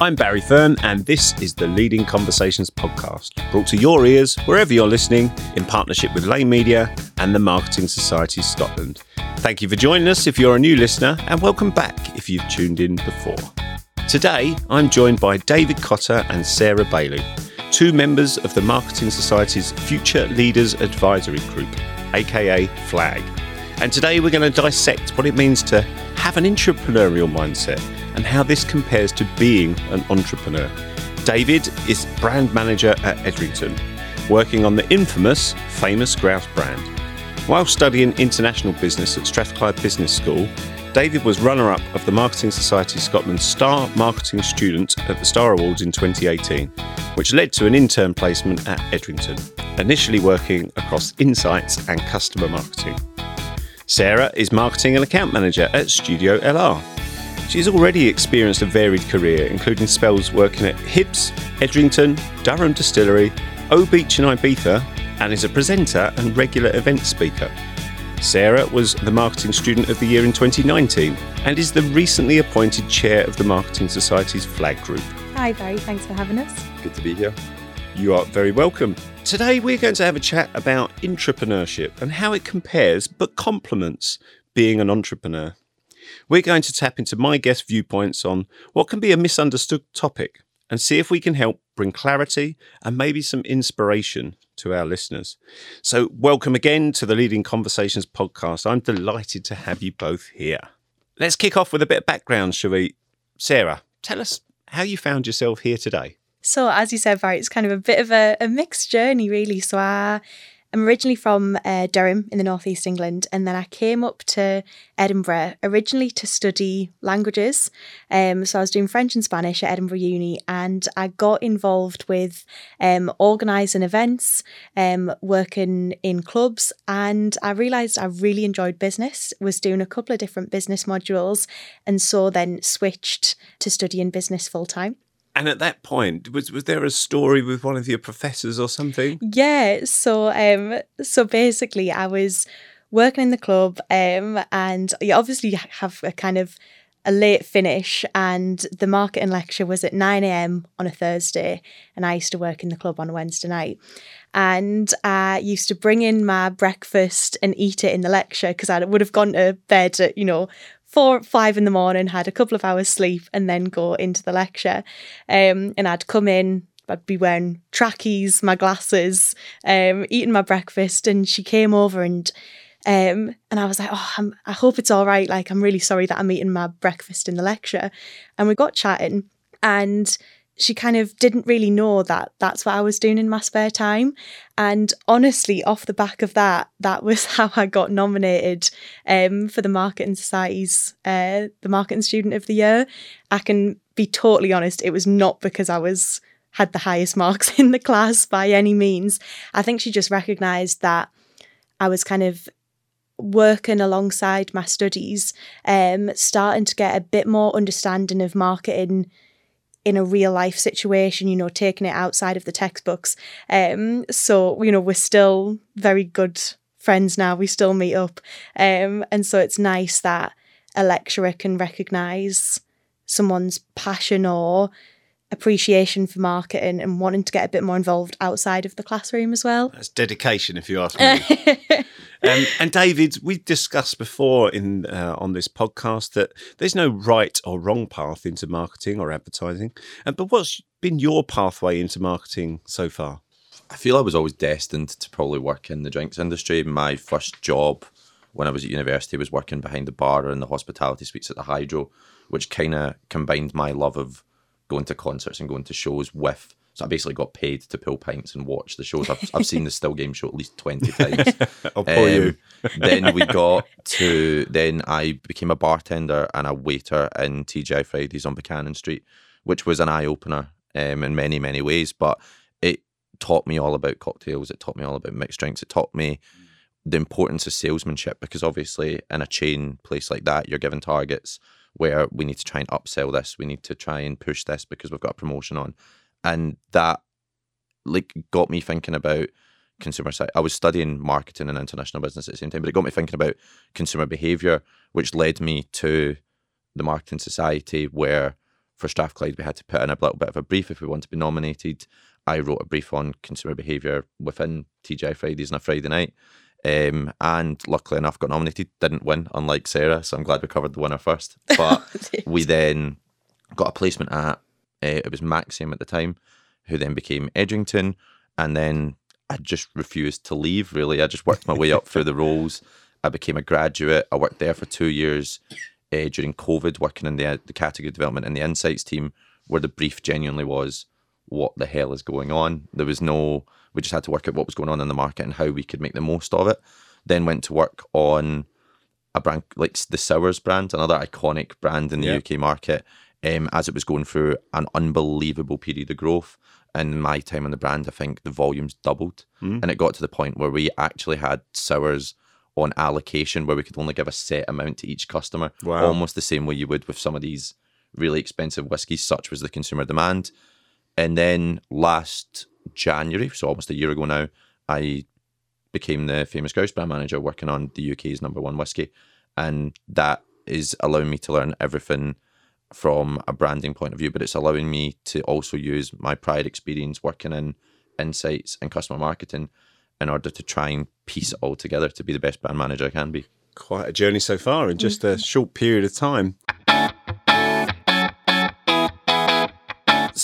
I'm Barry Fern, and this is the Leading Conversations podcast, brought to your ears wherever you're listening in partnership with Lane Media and the Marketing Society Scotland. Thank you for joining us if you're a new listener, and welcome back if you've tuned in before. Today, I'm joined by David Cotter and Sarah Baillie, two members of the Marketing Society's Future Leaders Advisory Group, aka FLAG. And today we're going to dissect what it means to have an intrapreneurial mindset and how this compares to being an entrepreneur. David is brand manager at Edrington, working on the infamous Famous Grouse brand. While studying international business at Strathclyde Business School, David was runner up of the Marketing Society Scotland Star Marketing Student at the Star Awards in 2018, which led to an intern placement at Edrington, initially working across insights and customer marketing. Sarah is marketing and account manager at Studio LR. She's already experienced a varied career, including spells working at Hibs, Edrington, Durham Distillery, O Beach and Ibiza, and is a presenter and regular event speaker. Sarah was the Marketing Student of the Year in 2019 and is the recently appointed chair of the Marketing Society's flag group. Hi, Barry. Thanks for having us. Good to be here. You are very welcome. Today, we're going to have a chat about intrapreneurship and how it compares but complements being an entrepreneur. We're going to tap into my guest viewpoints on what can be a misunderstood topic and see if we can help bring clarity and maybe some inspiration to our listeners. So, welcome again to the Leading Conversations podcast. I'm delighted to have you both here. Let's kick off with a bit of background, shall we? Sarah, tell us how you found yourself here today. So, as you said, Barry, it's kind of a bit of a, a mixed journey, really. So, I I'm originally from uh, Durham in the northeast England, and then I came up to Edinburgh originally to study languages. Um, so I was doing French and Spanish at Edinburgh Uni, and I got involved with um, organising events, um, working in clubs, and I realised I really enjoyed business. Was doing a couple of different business modules, and so then switched to studying business full time. And at that point, was was there a story with one of your professors or something? Yeah. So um so basically I was working in the club um and you obviously have a kind of a late finish and the marketing lecture was at 9am on a Thursday and I used to work in the club on Wednesday night and I used to bring in my breakfast and eat it in the lecture because I would have gone to bed at you know four, five in the morning, had a couple of hours sleep, and then go into the lecture. Um, and I'd come in, I'd be wearing trackies, my glasses, um, eating my breakfast, and she came over and um, and I was like, oh, I'm, I hope it's all right. Like, I'm really sorry that I'm eating my breakfast in the lecture. And we got chatting, and she kind of didn't really know that that's what I was doing in my spare time. And honestly, off the back of that, that was how I got nominated um, for the Marketing Society's uh, the Marketing Student of the Year. I can be totally honest, it was not because I was had the highest marks in the class by any means. I think she just recognised that I was kind of working alongside my studies, um, starting to get a bit more understanding of marketing in a real life situation, you know, taking it outside of the textbooks. Um, so, you know, we're still very good friends now. We still meet up. Um, and so it's nice that a lecturer can recognise someone's passion or appreciation for marketing and wanting to get a bit more involved outside of the classroom as well. That's dedication, if you ask me. um, and David, we've discussed before in uh, on this podcast that there's no right or wrong path into marketing or advertising. Uh, but what's been your pathway into marketing so far? I feel I was always destined to probably work in the drinks industry. My first job when I was at university was working behind the bar in the hospitality suites at the Hydro, which kind of combined my love of going to concerts and going to shows with. So I basically got paid to pull pints and watch the shows. I've, I've seen the Still Game show at least 20 times. I'll um, you. then we got to, then I became a bartender and a waiter in TGI Fridays on Buchanan Street, which was an eye opener um, in many, many ways. But it taught me all about cocktails. It taught me all about mixed drinks. It taught me the importance of salesmanship because obviously in a chain place like that, you're given targets where we need to try and upsell this, we need to try and push this because we've got a promotion on. And that like got me thinking about consumer side. I was studying marketing and international business at the same time, but it got me thinking about consumer behavior, which led me to the marketing society where for Strathclyde, we had to put in a little bit of a brief if we want to be nominated. I wrote a brief on consumer behaviour within TGI Fridays on a Friday night. Um, and luckily enough, got nominated. Didn't win, unlike Sarah. So I'm glad we covered the winner first. But we then got a placement at uh, it was Maxxium at the time, who then became Edrington, and then I just refused to leave. Really, I just worked my way up through the roles. I became a graduate. I worked there for two years uh, during COVID, working in the the category development and the insights team, where the brief genuinely was, "What the hell is going on?" There was no. We just had to work out what was going on in the market and how we could make the most of it. Then went to work on a brand like the Sourz brand, another iconic brand in the Yeah. UK market, um, as it was going through an unbelievable period of growth. And my time on the brand, I think the volumes doubled. And it got to the point where we actually had Sourz on allocation where we could only give a set amount to each customer. Wow. Almost the same way you would with some of these really expensive whiskies, such was the consumer demand. And then last January, so almost a year ago now, I became the famous Grouse brand manager working on the UK's number one whiskey. And that is allowing me to learn everything from a branding point of view, but it's allowing me to also use my prior experience working in insights and customer marketing in order to try and piece it all together to be the best brand manager I can be. Quite a journey so far in just a mm-hmm. short period of time.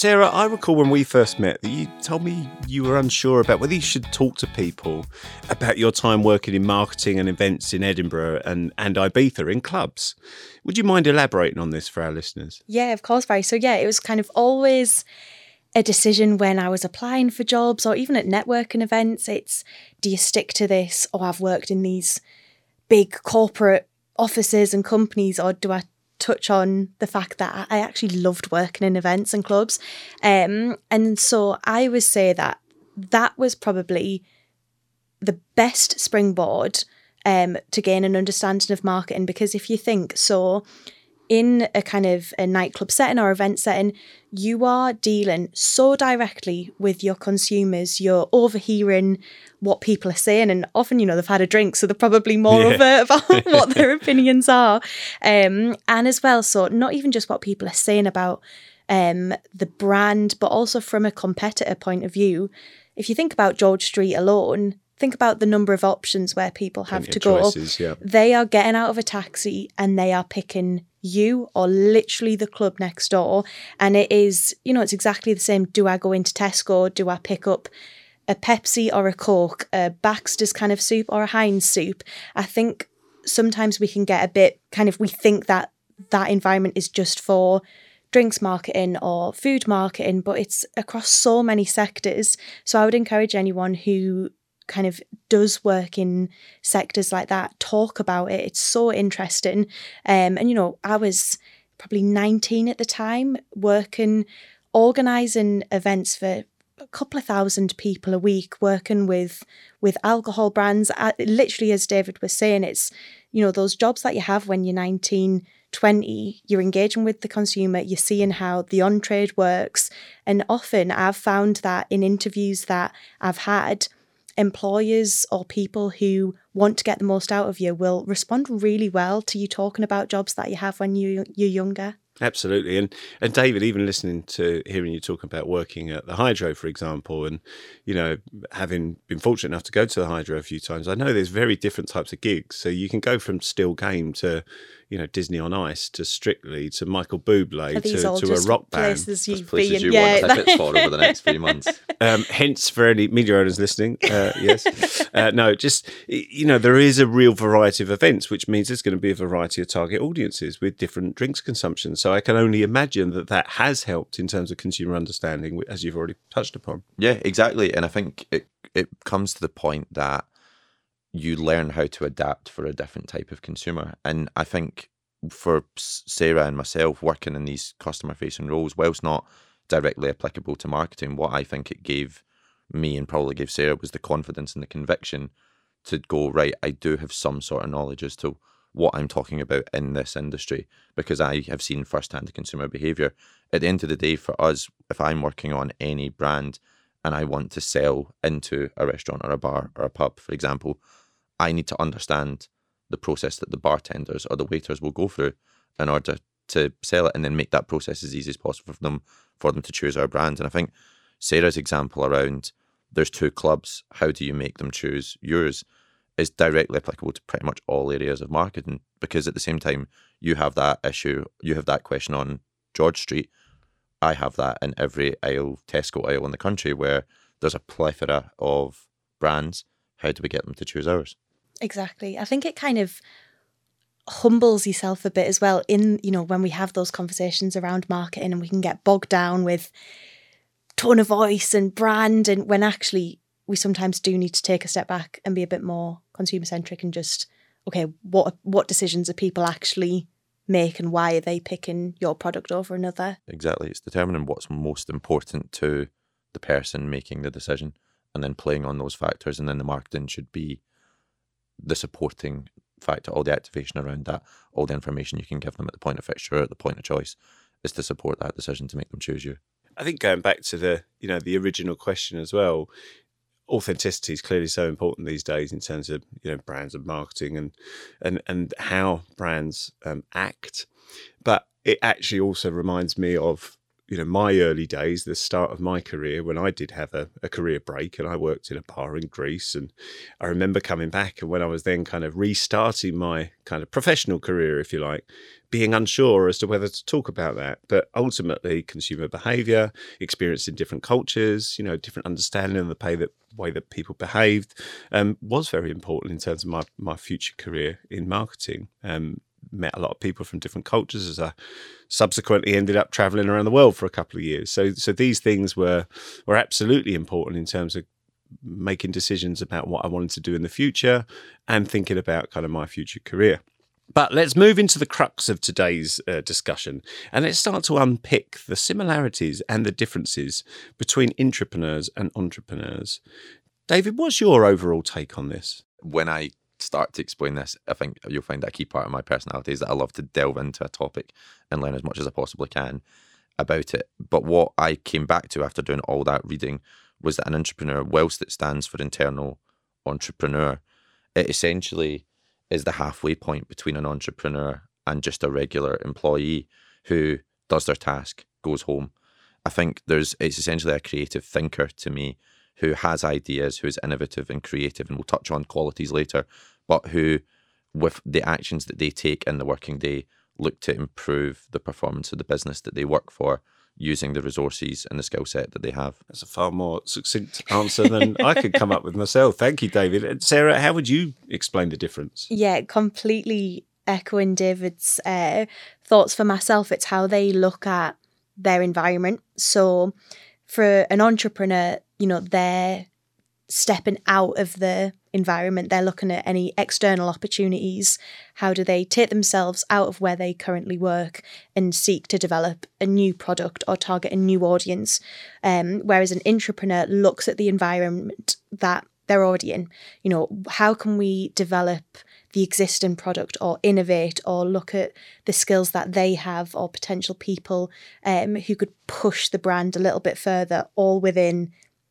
Sarah, I recall when we first met that you told me you were unsure about whether you should talk to people about your time working in marketing and events in Edinburgh and, and Ibiza in clubs. Would you mind elaborating on this for our listeners? Yeah, of course, Barry. So yeah, it was kind of always a decision when I was applying for jobs or even at networking events. It's do you stick to this or I've worked in these big corporate offices and companies or do I touch on the fact that I actually loved working in events and clubs. Um, and so I would say that that was probably the best springboard um, to gain an understanding of marketing because if you think so in a kind of a nightclub setting or event setting, you are dealing so directly with your consumers. You're overhearing what people are saying, and often, you know, they've had a drink, so they're probably more Yeah. overt about what their opinions are. Um, and as well, so not even just what people are saying about um, the brand, but also from a competitor point of view. If you think about George Street alone, think about the number of options where people have Plenty to go choices, yeah. they are getting out of a taxi and they are picking you or literally the club next door. And it is, you know, it's exactly the same. Do I go into Tesco? Do I pick up a Pepsi or a Coke, a Baxter's kind of soup or a Heinz soup? I think sometimes we can get a bit kind of, we think that that environment is just for drinks marketing or food marketing, but it's across so many sectors. So I would encourage anyone who kind of does work in sectors like that talk about it it's so interesting um and you know i was probably 19 at the time working organizing events for a couple of thousand people a week working with with alcohol brands Uh, literally as david was saying it's you know those jobs that you have when you're 19 20 you're engaging with the consumer you're seeing how the on trade works and often i've found that in interviews that i've had employers or people who want to get the most out of you will respond really well to you talking about jobs that you have when you you're younger. Absolutely, and and David, even listening to hearing you talk about working at the Hydro, for example, and you know having been fortunate enough to go to the Hydro a few times, I know there's very different types of gigs. So you can go from still game to you know Disney on Ice to Strictly to Michael Bublé Are to, to a rock band. places Those you've places been? you yeah, want tickets for over the next few months. Um, hence, for any media owners listening, uh, yes, uh, no, just you know, there is a real variety of events, which means there's going to be a variety of target audiences with different drinks consumption. So I can only imagine that that has helped in terms of consumer understanding, as you've already touched upon. Yeah, exactly. And I think it it comes to the point that you learn how to adapt for a different type of consumer. And I think for Sarah and myself working in these customer facing roles, whilst not directly applicable to marketing, what I think it gave me and probably gave Sarah was the confidence and the conviction to go, right, I do have some sort of knowledge as to what I'm talking about in this industry because I have seen firsthand the consumer behavior. At the end of the day, for us, if I'm working on any brand and I want to sell into a restaurant or a bar or a pub, for example, I need to understand the process that the bartenders or the waiters will go through in order to sell it and then make that process as easy as possible for them for them to choose our brand. And I think Sarah's example around there's two clubs, how do you make them choose yours is directly applicable to pretty much all areas of marketing because at the same time you have that issue, you have that question on George Street. I have that in every aisle, Tesco aisle in the country where there's a plethora of brands. How do we get them to choose ours? Exactly. I think it kind of humbles yourself a bit as well in you know when we have those conversations around marketing and we can get bogged down with tone of voice and brand and when actually we sometimes do need to take a step back and be a bit more consumer centric and just okay what what decisions are people actually make and why are they picking your product over another? Exactly. It's determining what's most important to the person making the decision and then playing on those factors. And then the marketing should be the supporting factor, all the activation around that, all the information you can give them at the point of fixture, at the point of choice, is to support that decision to make them choose you. I think going back to the you know the original question as well, authenticity is clearly so important these days in terms of you know brands and marketing and and and how brands um, act. But it actually also reminds me of you know my early days the start of my career when i did have a, a, career break and i worked in a bar in greece and i remember coming back and when i was then kind of restarting my kind of professional career if you like being unsure as to whether to talk about that. But ultimately consumer behavior experience in different cultures you know different understanding of the pay that way that people behaved um, was very important in terms of my, my future career in marketing. Um, met a lot of people from different cultures as I subsequently ended up traveling around the world for a couple of years. So so these things were were absolutely important in terms of making decisions about what I wanted to do in the future and thinking about kind of my future career. But let's move into the crux of today's uh, discussion and let's start to unpick the similarities and the differences between intrapreneurs and entrepreneurs. David, what's your overall take on this? When I start to explain this, I think you'll find that a key part of my personality is that I love to delve into a topic and learn as much as I possibly can about it. But what I came back to after doing all that reading was that an intrapreneur, whilst it stands for internal entrepreneur, it essentially is the halfway point between an entrepreneur and just a regular employee who does their task, goes home. I think there's it's essentially a creative thinker to me who has ideas, who is innovative and creative, and we'll touch on qualities later, but who, with the actions that they take in the working day, look to improve the performance of the business that they work for using the resources and the skill set that they have. That's a far more succinct answer than I could come up with myself. Thank you, David. And Sarah, how would you explain the difference? Yeah, completely echoing David's uh, thoughts for myself. It's how they look at their environment. So, for an entrepreneur, you know, they're stepping out of the environment. They're looking at any external opportunities. How do they take themselves out of where they currently work and seek to develop a new product or target a new audience? Um, whereas an intrapreneur looks at the environment that they're already in. You know, how can we develop the existing product or innovate or look at the skills that they have or potential people um, who could push the brand a little bit further, all within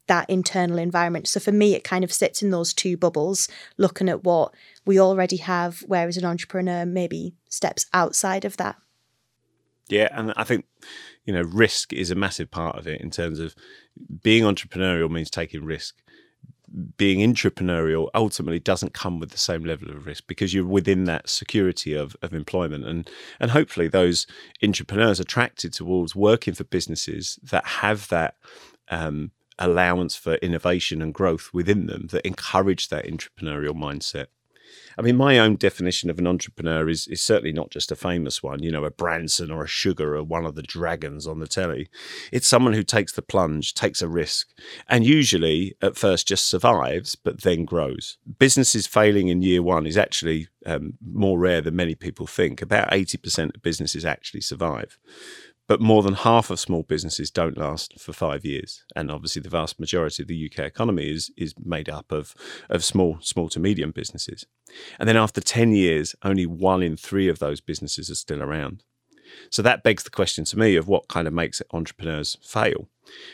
that internal environment. So for me, it kind of sits in those two bubbles, looking at what we already have, whereas an entrepreneur maybe steps outside of that. Yeah, and I think you know risk is a massive part of it in terms of being entrepreneurial means taking risk. Being intrapreneurial ultimately doesn't come with the same level of risk because you're within that security of, of employment and and hopefully those intrapreneurs attracted towards working for businesses that have that um, allowance for innovation and growth within them that encourage that entrepreneurial mindset. I mean, my own definition of an entrepreneur is, is certainly not just a famous one, you know, a Branson or a Sugar or one of the dragons on the telly. It's someone who takes the plunge, takes a risk, and usually at first just survives, but then grows. Businesses failing in year one is actually um, more rare than many people think. About 80% of businesses actually survive but more than half of small businesses don't last for five years. And obviously, the vast majority of the UK economy is is made up of of small small to medium businesses. And then after ten years, only one in three of those businesses are still around. So that begs the question to me of what kind of makes entrepreneurs fail.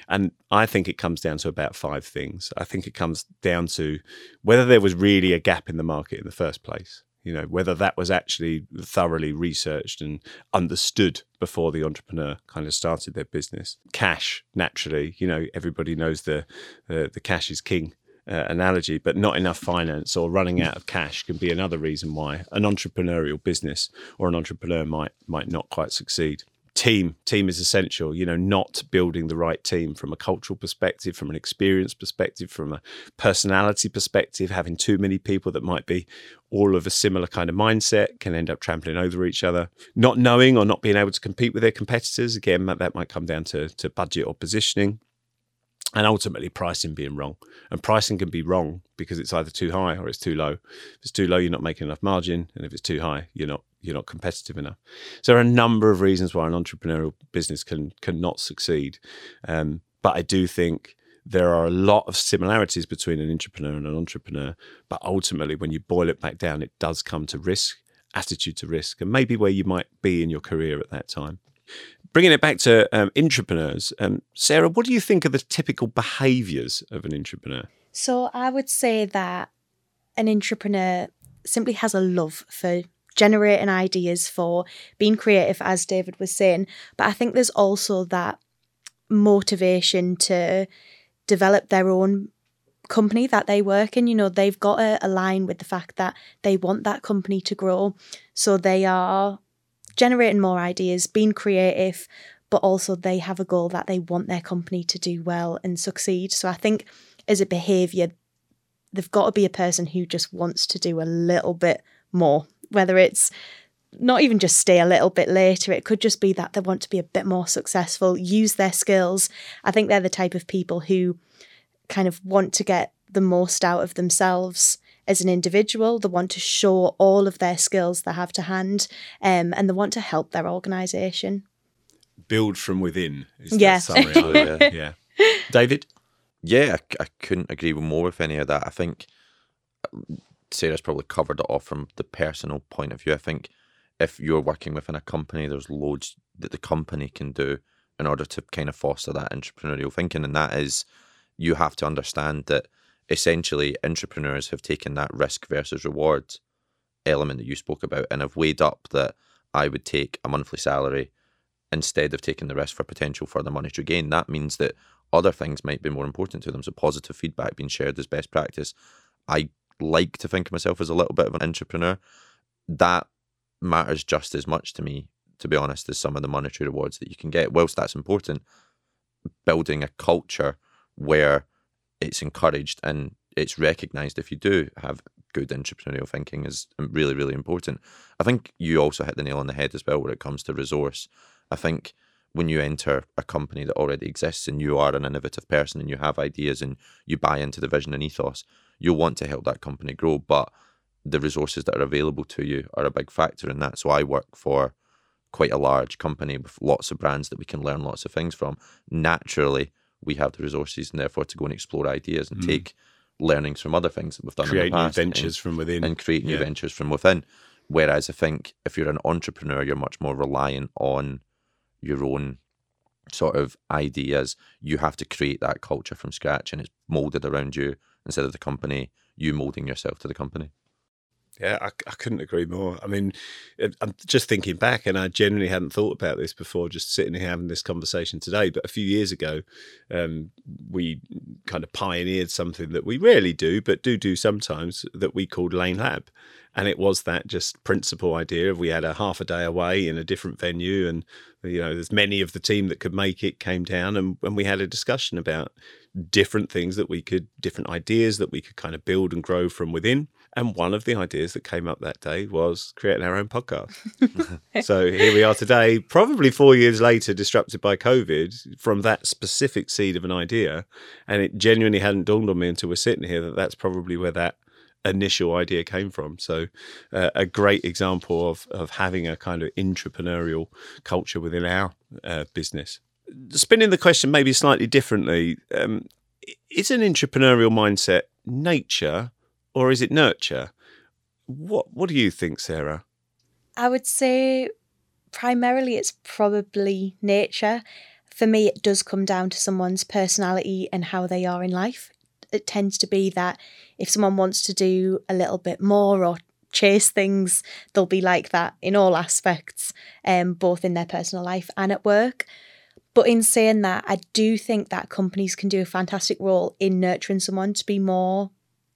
And I think it comes down to about five things. I think it comes down to whether there was really a gap in the market in the first place You know, whether that was actually thoroughly researched and understood before the entrepreneur kind of started their business. Cash, naturally, you know, everybody knows the the, the cash is king. Uh, analogy, but not enough finance or running out of cash can be another reason why an entrepreneurial business or an entrepreneur might might not quite succeed team team is essential you know not building the right team from a cultural perspective from an experience perspective from a personality perspective having too many people that might be all of a similar kind of mindset can end up trampling over each other not knowing or not being able to compete with their competitors again that might come down to, to budget or positioning and ultimately pricing being wrong. And pricing can be wrong because it's either too high or it's too low. If it's too low, you're not making enough margin, and if it's too high, you're not you're not competitive enough. So there are a number of reasons why an entrepreneurial business can cannot succeed. Um, but I do think there are a lot of similarities between an entrepreneur and an entrepreneur. But ultimately, when you boil it back down, it does come to risk, attitude to risk, and maybe where you might be in your career at that time. Bringing it back to um, intrapreneurs, um, Sarah, what do you think are the typical behaviours of an intrapreneur? So I would say that an intrapreneur simply has a love for generating ideas, for being creative, as David was saying. But I think there's also that motivation to develop their own company that they work in. You know, they've got to align with the fact that they want that company to grow. So they are generating more ideas, being creative, but also they have a goal that they want their company to do well and succeed. So I think as a behavior, they've got to be a person who just wants to do a little bit more, whether it's not even just stay a little bit later. It could just be that they want to be a bit more successful, use their skills. I think they're the type of people who kind of want to get the most out of themselves as an individual. They want to show all of their skills they have to hand, um, and they want to help their organisation. Build from within. is yeah. oh, yeah. yeah. David. Yeah, I, I couldn't agree more with any of that. I think Sarah's probably covered it off from the personal point of view. I think if you're working within a company, there's loads that the company can do in order to kind of foster that entrepreneurial thinking, and that is you have to understand that essentially intrapreneurs have taken that risk versus rewards element that you spoke about and have weighed up that I would take a monthly salary instead of taking the risk for potential further monetary gain. That means that other things might be more important to them. So positive feedback being shared as best practice. I like to think of myself as a little bit of an intrapreneur. That matters just as much to me, to be honest, as some of the monetary rewards that you can get. Whilst that's important, building a culture where it's encouraged and it's recognized if you do have good entrepreneurial thinking is really really important i think you also hit the nail on the head as well when it comes to resource i think when you enter a company that already exists and you are an innovative person and you have ideas and you buy into the vision and ethos you'll want to help that company grow. But the resources that are available to you are a big factor in that. So i work for quite a large company with lots of brands that we can learn lots of things from. Naturally we have the resources and therefore to go and explore ideas and mm. take learnings from other things that we've done create in the past new ventures and, from within. and create new yeah. ventures from within. Whereas i think if you're an entrepreneur you're much more reliant on your own sort of ideas you have to create that culture from scratch and it's molded around you instead of the company you molding yourself to the company yeah, I, I, couldn't agree more. I mean, I'm just thinking back, and I genuinely hadn't thought about this before, just sitting here having this conversation today. But a few years ago, um, we kind of pioneered something that we rarely do, but do do sometimes, that we called Lane Lab. And it was that just principal idea of we had a half a day away in a different venue, and you know, there's many of the team that could make it came down, and, and we had a discussion about different things that we could, different ideas that we could kind of build and grow from within and one of the ideas that came up that day was creating our own podcast. so here we are today, probably four years later, disrupted by COVID from that specific seed of an idea. And it genuinely hadn't dawned on me until we're sitting here that that's probably where that initial idea came from. So, uh, a great example of, of having a kind of entrepreneurial culture within our uh, business. Spinning the question maybe slightly differently, um, is an intrapreneurial mindset nature or is it nurture? What What do you think, Sarah? I would say primarily it's probably nature. For me, it does come down to someone's personality and how they are in life. It tends to be that if someone wants to do a little bit more or chase things, they'll be like that in all aspects, um, both in their personal life and at work. But in saying that, I do think that companies can do a fantastic role in nurturing someone to be more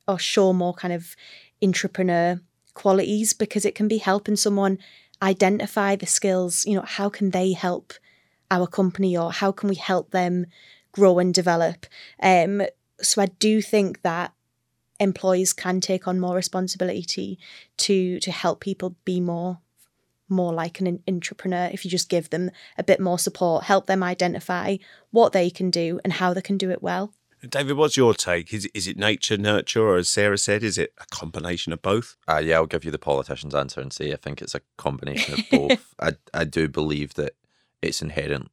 or show more kind of intrapreneur qualities because it can be helping someone identify the skills, you know, how can they help our company or how can we help them grow and develop? Um, so I do think that employees can take on more responsibility to to help people be more more like an intrapreneur if you just give them a bit more support, help them identify what they can do and how they can do it well. David, what's your take? Is, is it nature, nurture, or as Sarah said, is it a combination of both? Uh, yeah, I'll give you the politician's answer and say I think it's a combination of both. I, I do believe that it's inherent.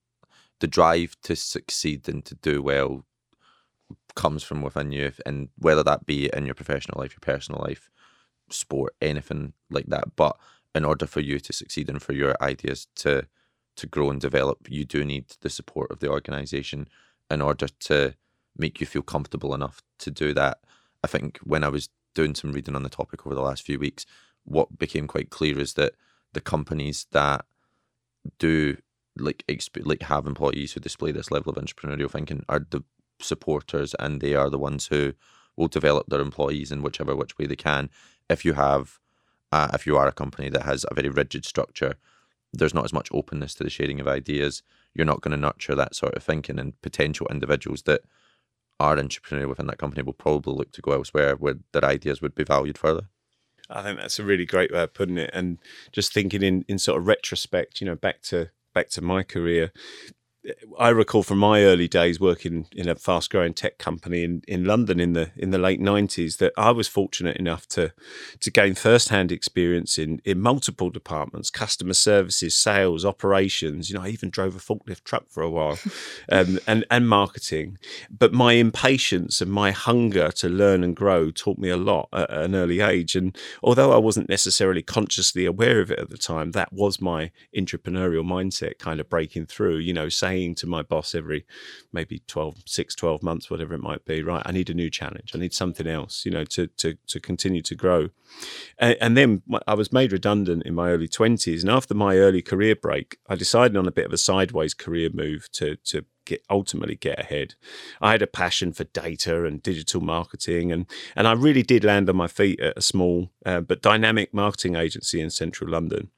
The drive to succeed and to do well comes from within you, and whether that be in your professional life, your personal life, sport, anything like that. But in order for you to succeed and for your ideas to to grow and develop, you do need the support of the organization in order to make you feel comfortable enough to do that. I think when I was doing some reading on the topic over the last few weeks, what became quite clear is that the companies that do like exp- like have employees who display this level of entrepreneurial thinking are the supporters and they are the ones who will develop their employees in whichever which way they can. If you have, uh, if you are a company that has a very rigid structure, there's not as much openness to the sharing of ideas. You're not going to nurture that sort of thinking, and potential individuals that are entrepreneurial within that company will probably look to go elsewhere where their ideas would be valued further. I think that's a really great way of putting it. And just thinking in, in sort of retrospect, you know, back to back to my career, I recall from my early days working in a fast growing tech company in, in London in the in the late nineties that I was fortunate enough to to gain first hand experience in in multiple departments, customer services, sales, operations. You know, I even drove a forklift truck for a while, um, and and marketing. But my impatience and my hunger to learn and grow taught me a lot at an early age. And although I wasn't necessarily consciously aware of it at the time, that was my entrepreneurial mindset kind of breaking through. You know, saying saying to my boss every maybe 12, 6, 12 months, whatever it might be, right, I need a new challenge. I need something else, you know, to, to, to continue to grow. And, and then I was made redundant in my early 20s. And after my early career break, I decided on a bit of a sideways career move to, to Get, ultimately get ahead. I had a passion for data and digital marketing, and and I really did land on my feet at a small uh, but dynamic marketing agency in central London.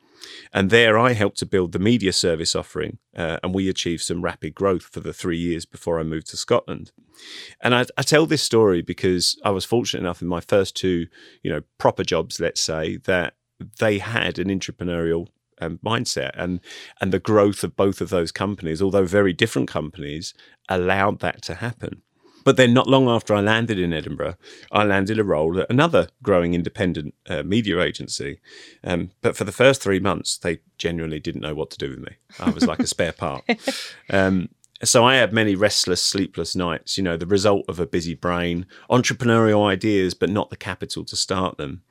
And there I helped to build the media service offering, uh, and we achieved some rapid growth for the three years before I moved to Scotland. And I, I, tell this story because I was fortunate enough in my first two, you know, proper jobs, let's say, that they had an entrepreneurial um, mindset, and and the growth of both of those companies, although very different companies, allowed that to happen. But then, not long after I landed in Edinburgh, I landed a role at another growing independent uh, media agency. Um, but for the first three months, they genuinely didn't know what to do with me. I was like a spare part. Um, so I had many restless, sleepless nights. You know, the result of a busy brain, entrepreneurial ideas, but not the capital to start them.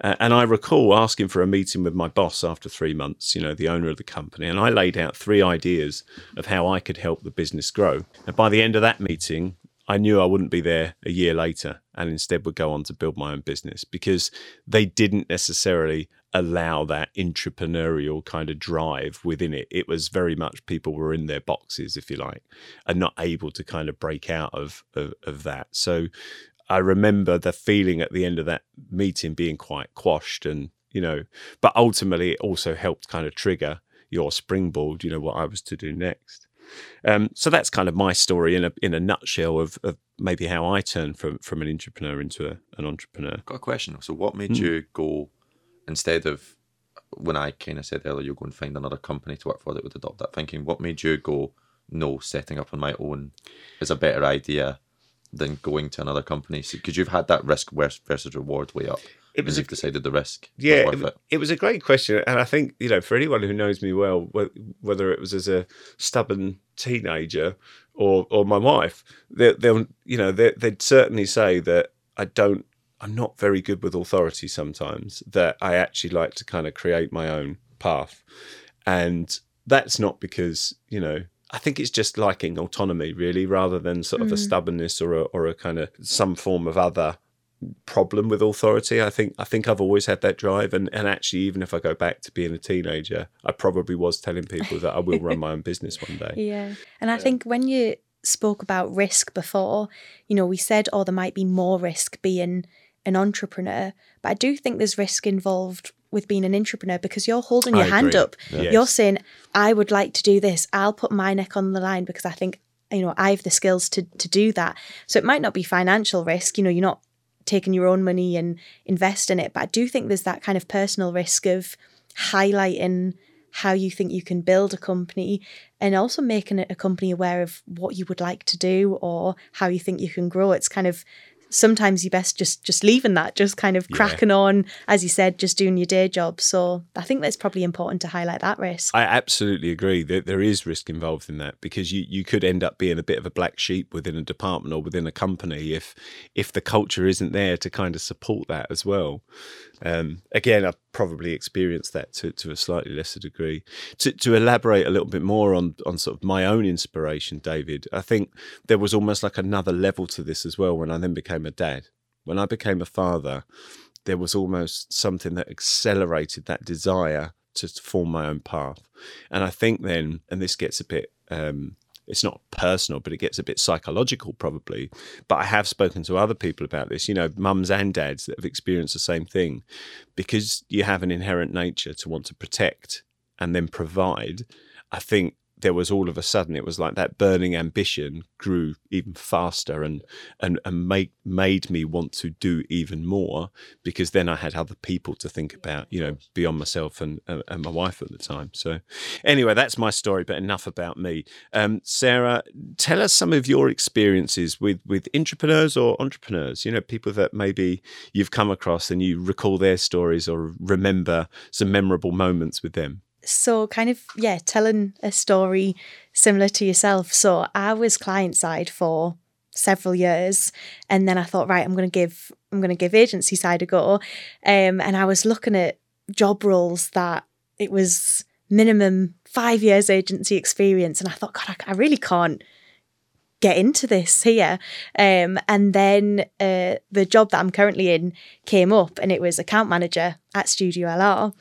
Uh, and I recall asking for a meeting with my boss after three months. You know, the owner of the company, and I laid out three ideas of how I could help the business grow. And by the end of that meeting, I knew I wouldn't be there a year later and instead would go on to build my own business because they didn't necessarily allow that entrepreneurial kind of drive within it. It was very much people were in their boxes, if you like, and not able to kind of break out of, of, of that. So I remember the feeling at the end of that meeting being quite quashed and, you know, but ultimately it also helped kind of trigger your springboard, you know, what I was to do next. Um, so that's kind of my story in a in a nutshell of, of maybe how I turned from from an intrapreneur into a, an entrepreneur. Got a question. So, what made mm. you go instead of when I kind of said earlier, you go and find another company to work for that would adopt that thinking? What made you go? No, setting up on my own is a better idea than going to another company because you've had that risk versus reward way up it was a, decided the risk. Yeah, was it, it. was a great question, and I think you know for anyone who knows me well, whether it was as a stubborn teenager or or my wife, they, will you know they, they'd certainly say that I don't. I'm not very good with authority sometimes. That I actually like to kind of create my own path, and that's not because you know I think it's just liking autonomy, really, rather than sort of mm. a stubbornness or a, or a kind of some form of other problem with authority. I think I think I've always had that drive, and and actually, even if I go back to being a teenager, I probably was telling people that I will run my own business one day. Yeah, and I think when you spoke about risk before, you know, we said, oh, there might be more risk being an intrapreneur, but I do think there's risk involved with being an intrapreneur because you're holding your I hand agree. up. Yes. You're saying, I would like to do this. I'll put my neck on the line because I think, you know, I have the skills to to do that. So it might not be financial risk, you know, you're not taking your own money and invest in it, but I do think there's that kind of personal risk of highlighting how you think you can build a company and also making it a company aware of what you would like to do or how you think you can grow. It's kind of sometimes you best just just leaving that, just kind of Yeah. cracking on, as you said, just doing your day job. So I think that's probably important to highlight that risk. I absolutely agree that there is risk involved in that because you, you could end up being a bit of a black sheep within a department or within a company if if the culture isn't there to kind of support that as well. Um, again, I've probably experienced that to, to a slightly lesser degree. To, to elaborate a little bit more on on sort of my own inspiration, David, I think there was almost like another level to this as well when I then became a dad. When I became a father, there was almost something that accelerated that desire to form my own path. And I think then, and this gets a bit, um, it's not personal, but it gets a bit psychological probably. But I have spoken to other people about this, you know, mums and dads that have experienced the same thing. Because you have an inherent nature to want to protect and then provide, I think there was all of a sudden it was like that burning ambition grew even faster and and and make made me want to do even more because then I had other people to think about you know beyond myself and and, and my wife at the time. So anyway that's my story but enough about me. Um, Sarah tell us some of your experiences with with entrepreneurs or entrepreneurs you know people that maybe you've come across and you recall their stories or remember some memorable moments with them so kind of yeah telling a story similar to yourself. So i was client side for several years and then i thought right i'm going to give i'm going to give agency side a go. Um, and i was looking at job roles that it was minimum five years agency experience and i thought god i, I really can't get into this here. Um, and then uh, the job that i'm currently in came up and it was account manager at studio lr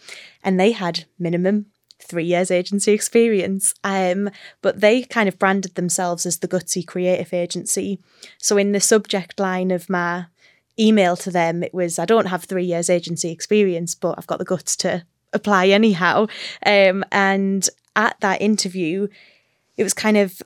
and they had minimum three years agency experience. Um, but they kind of branded themselves as the gutsy creative agency. So in the subject line of my email to them, it was I don't have three years agency experience, but I've got the guts to apply anyhow. Um, and at that interview, it was kind of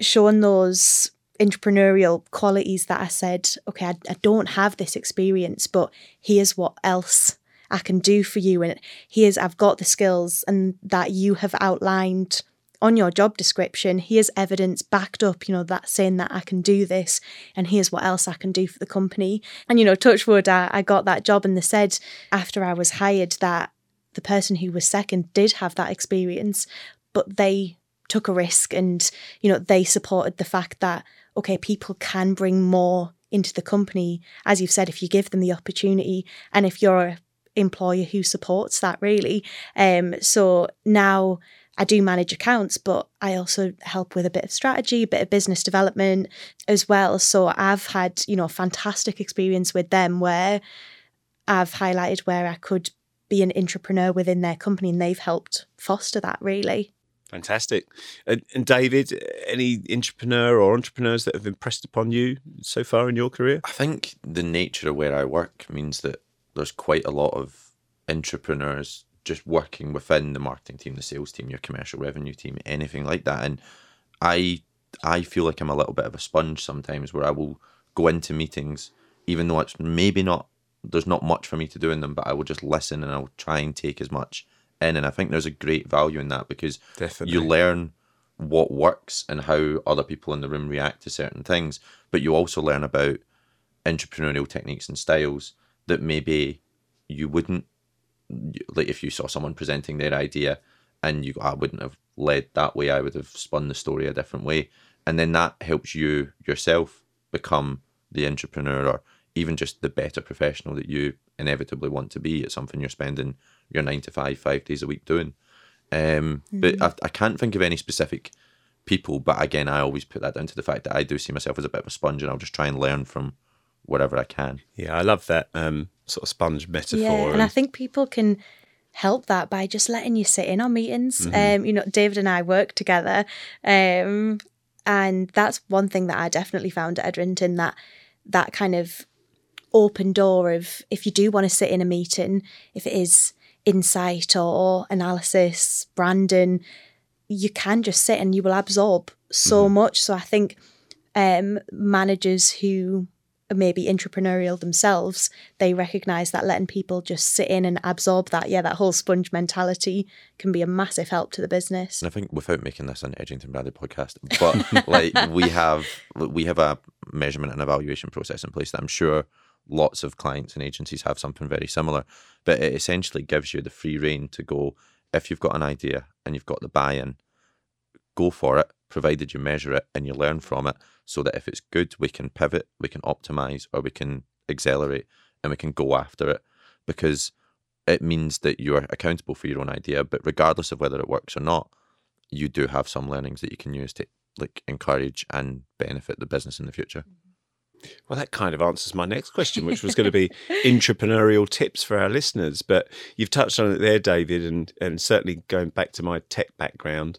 showing those entrepreneurial qualities that I said, okay, I, I don't have this experience, but here's what else I can do for you. And here's, I've got the skills and that you have outlined on your job description. Here's evidence backed up, you know, that saying that I can do this and here's what else I can do for the company. And, you know, touchwood, I, I got that job and they said after I was hired that the person who was second did have that experience, but they took a risk and, you know, they supported the fact that, okay, people can bring more into the company. As you've said, if you give them the opportunity and if you're a employer who supports that really. Um, so now I do manage accounts, but I also help with a bit of strategy, a bit of business development as well. So I've had, you know, fantastic experience with them where I've highlighted where I could be an intrapreneur within their company and they've helped foster that really. Fantastic. And, and David, any entrepreneur or entrepreneurs that have impressed upon you so far in your career? I think the nature of where I work means that there's quite a lot of intrapreneurs just working within the marketing team, the sales team, your commercial revenue team, anything like that. And I I feel like I'm a little bit of a sponge sometimes where I will go into meetings, even though it's maybe not there's not much for me to do in them, but I will just listen and I'll try and take as much in. And I think there's a great value in that because Definitely. you learn what works and how other people in the room react to certain things, but you also learn about entrepreneurial techniques and styles that maybe you wouldn't like if you saw someone presenting their idea and you I wouldn't have led that way I would have spun the story a different way. And then that helps you yourself become the entrepreneur or even just the better professional that you inevitably want to be it's something you're spending your nine to five five days a week doing. Um, but I, I can't think of any specific people but again I always put that down to the fact that I do see myself as a bit of a sponge and I'll just try and learn from wherever I can. Yeah, I love that um, sort of sponge metaphor. Yeah, and I think people can help that by just letting you sit in on meetings. Um, you know, David and I work together, um, and that's one thing that I definitely found at Edrington that that kind of open door of if you do want to sit in a meeting, if it is insight or analysis, branding, you can just sit and you will absorb so much. So I think um, managers who are maybe entrepreneurial themselves, they recognize that letting people just sit in and absorb that, yeah, that whole sponge mentality can be a massive help to the business. And I think without making this an Edrington Bradley podcast, but like we have we have a measurement and evaluation process in place that I'm sure lots of clients and agencies have something very similar. But it essentially gives you the free reign to go if you've got an idea and you've got the buy-in, go for it, provided you measure it and you learn from it, so that if it's good, we can pivot, we can optimize, or we can accelerate and we can go after it. Because it means that you're accountable for your own idea, but regardless of whether it works or not, you do have some learnings that you can use to like encourage and benefit the business in the future. Well, that kind of answers my next question, which was going to be entrepreneurial tips for our listeners. But you've touched on it there, David, and and certainly going back to my tech background,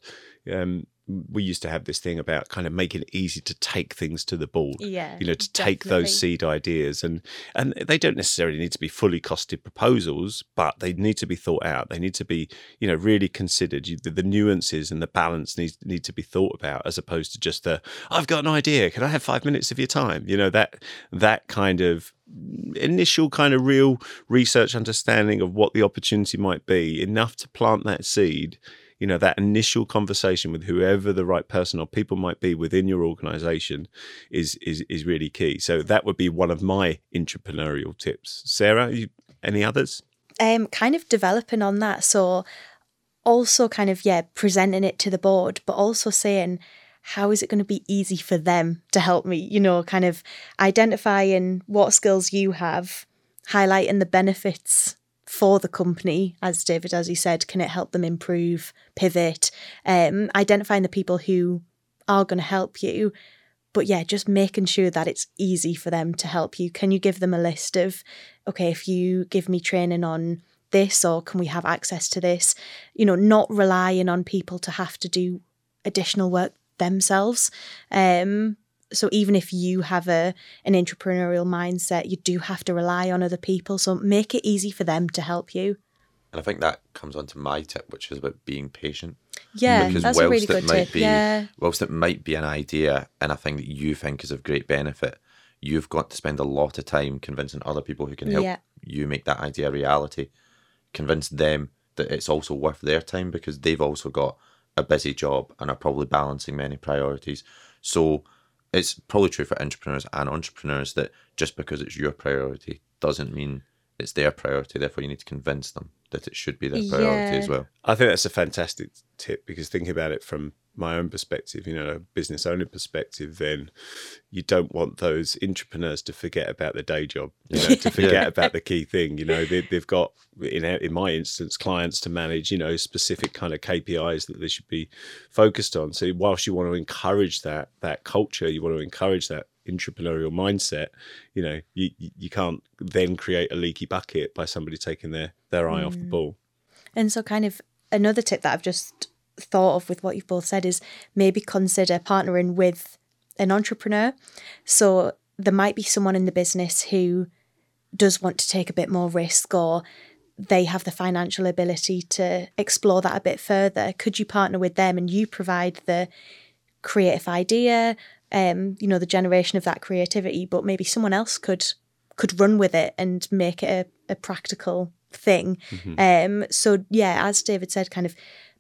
um, we used to have this thing about kind of making it easy to take things to the board. Yeah, you know, to take those seed ideas, and and they don't necessarily need to be fully costed proposals, but they need to be thought out. They need to be, you know, really considered. You, the, the nuances and the balance need need to be thought about, as opposed to just the I've got an idea. Can I have five minutes of your time? You know that that kind of initial kind of real research understanding of what the opportunity might be enough to plant that seed you know that initial conversation with whoever the right person or people might be within your organization is is is really key so that would be one of my entrepreneurial tips sarah you, any others um, kind of developing on that. So also kind of yeah, presenting it to the board, but also saying how is it going to be easy for them to help me? You know, kind of identifying what skills you have, highlighting the benefits for the company, as David, as you said, can it help them improve, pivot, um, identifying the people who are going to help you. But yeah, just making sure that it's easy for them to help you. Can you give them a list of, okay, if you give me training on this, or can we have access to this? You know, not relying on people to have to do additional work themselves. Um, so even if you have a an entrepreneurial mindset, you do have to rely on other people. So make it easy for them to help you. And I think that comes on to my tip, which is about being patient. Yeah, because that's a really whilst good it might tip. be yeah, whilst it might be an idea and a thing that you think is of great benefit, you've got to spend a lot of time convincing other people who can help Yeah. you make that idea a reality. Convince them that it's also worth their time because they've also got a busy job and are probably balancing many priorities. So it's probably true for intrapreneurs and entrepreneurs that just because it's your priority doesn't mean it's their priority. Therefore, you need to convince them that it should be their priority Yeah. as well. I think that's a fantastic tip because thinking about it from my own perspective, you know, a business owner perspective, then you don't want those intrapreneurs to forget about the day job, you know, to forget Yeah. about the key thing. You know, they, they've got, in, in my instance, clients to manage, you know, specific kind of KPIs that they should be focused on. So whilst you want to encourage that, that culture, you want to encourage that entrepreneurial mindset, you know, you, you you can't then create a leaky bucket by somebody taking their, their eye off the mm. ball. And so, kind of another tip that I've just thought of with what you've both said is maybe consider partnering with an entrepreneur. So, there might be someone in the business who does want to take a bit more risk or they have the financial ability to explore that a bit further. Could you partner with them and you provide the creative idea, um, you know, the generation of that creativity, but maybe someone else could could run with it and make it a, a practical thing. Um, so yeah, as David said, kind of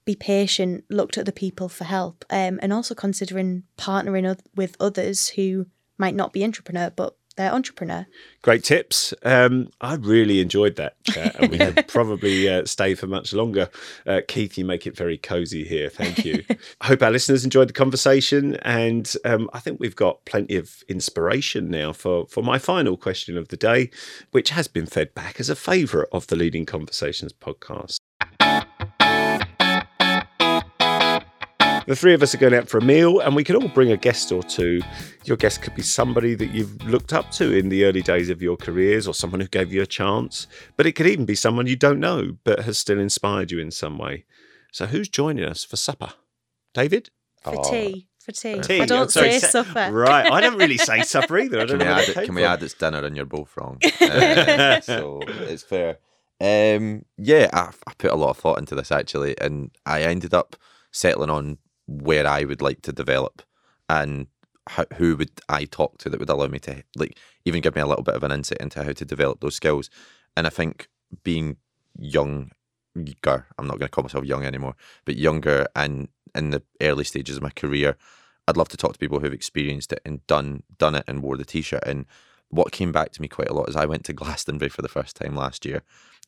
be patient, look to other people for help, um, and also considering partnering with others who might not be entrepreneur but they're entrepreneur. Great tips. Um, I really enjoyed that chat, and we could probably uh, stay for much longer. Uh, Keith, you make it very cozy here. Thank you. I hope our listeners enjoyed the conversation, and um, I think we've got plenty of inspiration now for for my final question of the day, which has been fed back as a favourite of the Leading Conversations podcast. The three of us are going out for a meal, and we can all bring a guest or two. Your guest could be somebody that you've looked up to in the early days of your careers, or someone who gave you a chance. But it could even be someone you don't know, but has still inspired you in some way. So, who's joining us for supper? David? For Oh. tea. For tea. Tea, I don't sorry, say sa- supper. Right. I don't really say supper either. I don't Can we, know. where add that it, came can we add it's dinner and you're both wrong? Uh, so it's fair. Um, yeah, I, I put a lot of thought into this actually, and I ended up settling on where I would like to develop and how, who would I talk to that would allow me to like even give me a little bit of an insight into how to develop those skills. And I think being young, younger, I'm not going to call myself young anymore, but younger and in the early stages of my career, I'd love to talk to people who've experienced it and done done it and wore the t-shirt. And what came back to me quite a lot is I went to Glastonbury for the first time last year,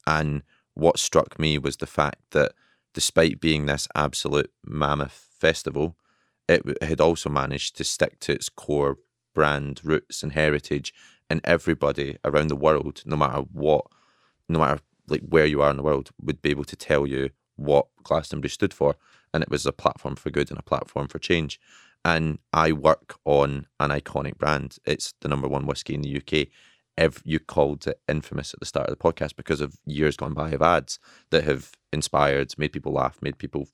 and what struck me was the fact that despite being this absolute mammoth festival, it had also managed to stick to its core brand roots and heritage, and everybody around the world, no matter what, no matter like where you are in the world, would be able to tell you what Glastonbury stood for, and it was a platform for good and a platform for change. And I work on an iconic brand. It's the number one whiskey in the UK. Ev- you called it infamous at the start of the podcast because of years gone by of ads that have inspired, made people laugh, made people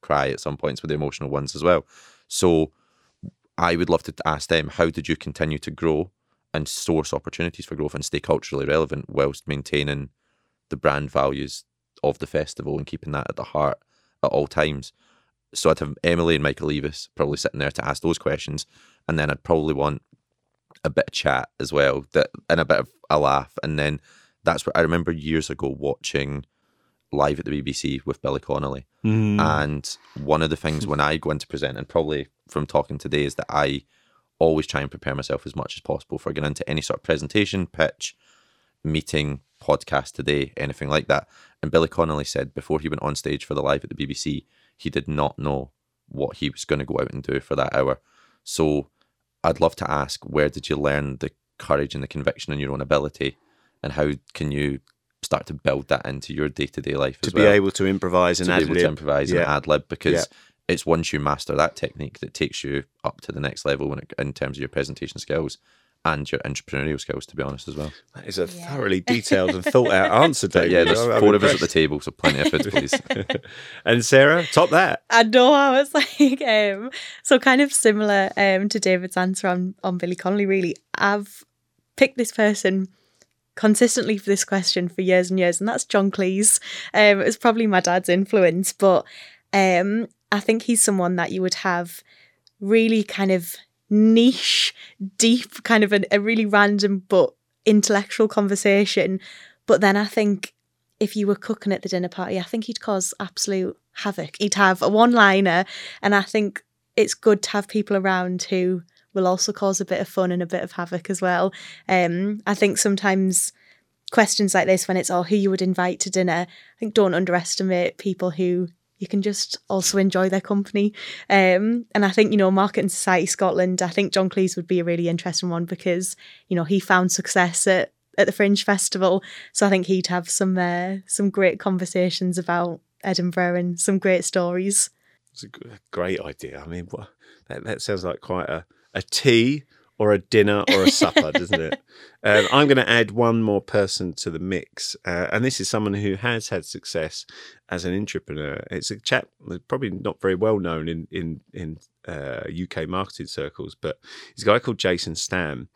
cry at some points with the emotional ones as well. So I would love to ask them, how did you continue to grow and source opportunities for growth and stay culturally relevant whilst maintaining the brand values of the festival and keeping that at the heart at all times? So I'd have Emily and Michael Eavis probably sitting there to ask those questions, and then I'd probably want a bit of chat as well, that and a bit of a laugh, and then that's what I remember years ago watching live at the BBC with Billy Connolly, Mm. and one of the things when I go into present, and probably from talking today, is that I always try and prepare myself as much as possible for going into any sort of presentation, pitch, meeting, podcast today, anything like that. And Billy Connolly said before he went on stage for the live at the BBC, he did not know what he was going to go out and do for that hour. So I'd love to ask, where did you learn the courage and the conviction in your own ability, and how can you start to build that into your day to day life to as be well? able to improvise and to ad be able to lib. improvise Yeah. and ad lib because Yeah. it's once you master that technique that takes you up to the next level when it, in terms of your presentation skills and your entrepreneurial skills. To be honest, as well. That is a Yeah. thoroughly detailed and thought out answer, But David. yeah, there's I'm- I'm 4 of us at the table, so plenty of food, please. and Sarah, top that. I know I was like, um, so kind of similar um, to David's answer on, on Billy Connolly, really. I've picked this person consistently for this question for years and years, and that's John Cleese. Um, it was probably my dad's influence, but um, I think he's someone that you would have really kind of niche, deep, kind of a, a really random but intellectual conversation. But then I think if you were cooking at the dinner party, I think he'd cause absolute havoc. He'd have a one liner, and I think it's good to have people around who will also cause a bit of fun and a bit of havoc as well. Um, I think sometimes questions like this, when it's all who you would invite to dinner, I think don't underestimate people who you can just also enjoy their company. Um, and I think you know Marketing Society Scotland. I think John Cleese would be a really interesting one because you know he found success at at the Fringe Festival, so I think he'd have some uh, some great conversations about Edinburgh and some great stories. It's a great idea. I mean, that, that sounds like quite a, a tea or a dinner or a supper, doesn't it? Um, I'm going to add one more person to the mix, uh, and this is someone who has had success as an entrepreneur. It's a chap that's probably not very well known in in in uh, UK marketing circles, but he's a guy called Jason Stam,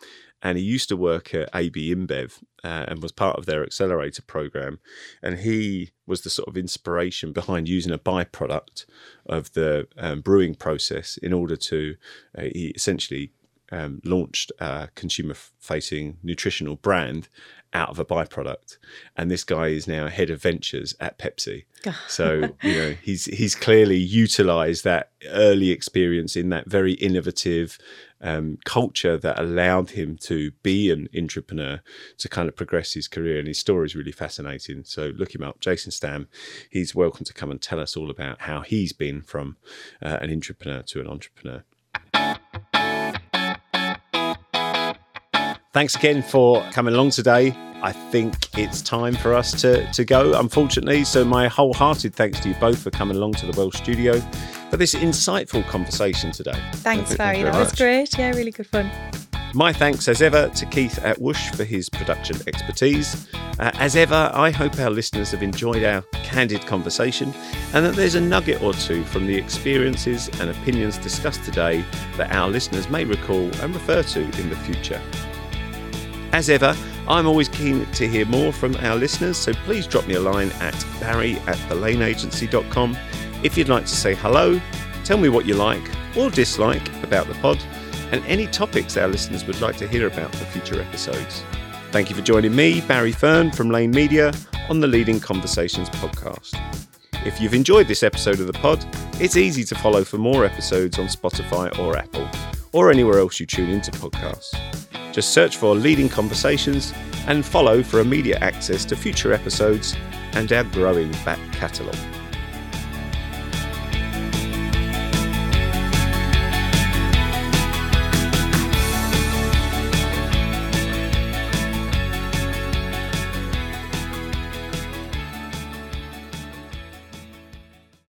and he used to work at AB InBev uh, and was part of their accelerator program, and he was the sort of inspiration behind using a byproduct of the um, brewing process in order to uh, he essentially um, launched a consumer facing nutritional brand out of a byproduct. And this guy is now head of ventures at Pepsi. So you know he's he's clearly utilized that early experience in that very innovative um, culture that allowed him to be an entrepreneur to kind of progress his career. And his story is really fascinating. So look him up jason stam he's welcome to come and tell us all about how he's been from uh, an intrapreneur to an entrepreneur Thanks again for coming along today. I think it's time for us to, to go, unfortunately. So, my wholehearted thanks to you both for coming along to the Welsh studio. for this insightful conversation today. Thanks, Thank Barry. you That very was great. Yeah, really good fun. My thanks, as ever, to Keith at Whoosh for his production expertise. Uh, as ever, I hope our listeners have enjoyed our candid conversation and that there's a nugget or two from the experiences and opinions discussed today that our listeners may recall and refer to in the future. As ever, I'm always keen to hear more from our listeners, so please drop me a line at barry at thelaneagency.com if you'd like to say hello, tell me what you like or dislike about the pod, and any topics our listeners would like to hear about for future episodes. Thank you for joining me, Barry Fern from Lane Media, on the Leading Conversations podcast. If you've enjoyed this episode of the pod, it's easy to follow for more episodes on Spotify or Apple, or anywhere else you tune into podcasts. Just search for Leading Conversations and follow for immediate access to future episodes and our growing back catalogue.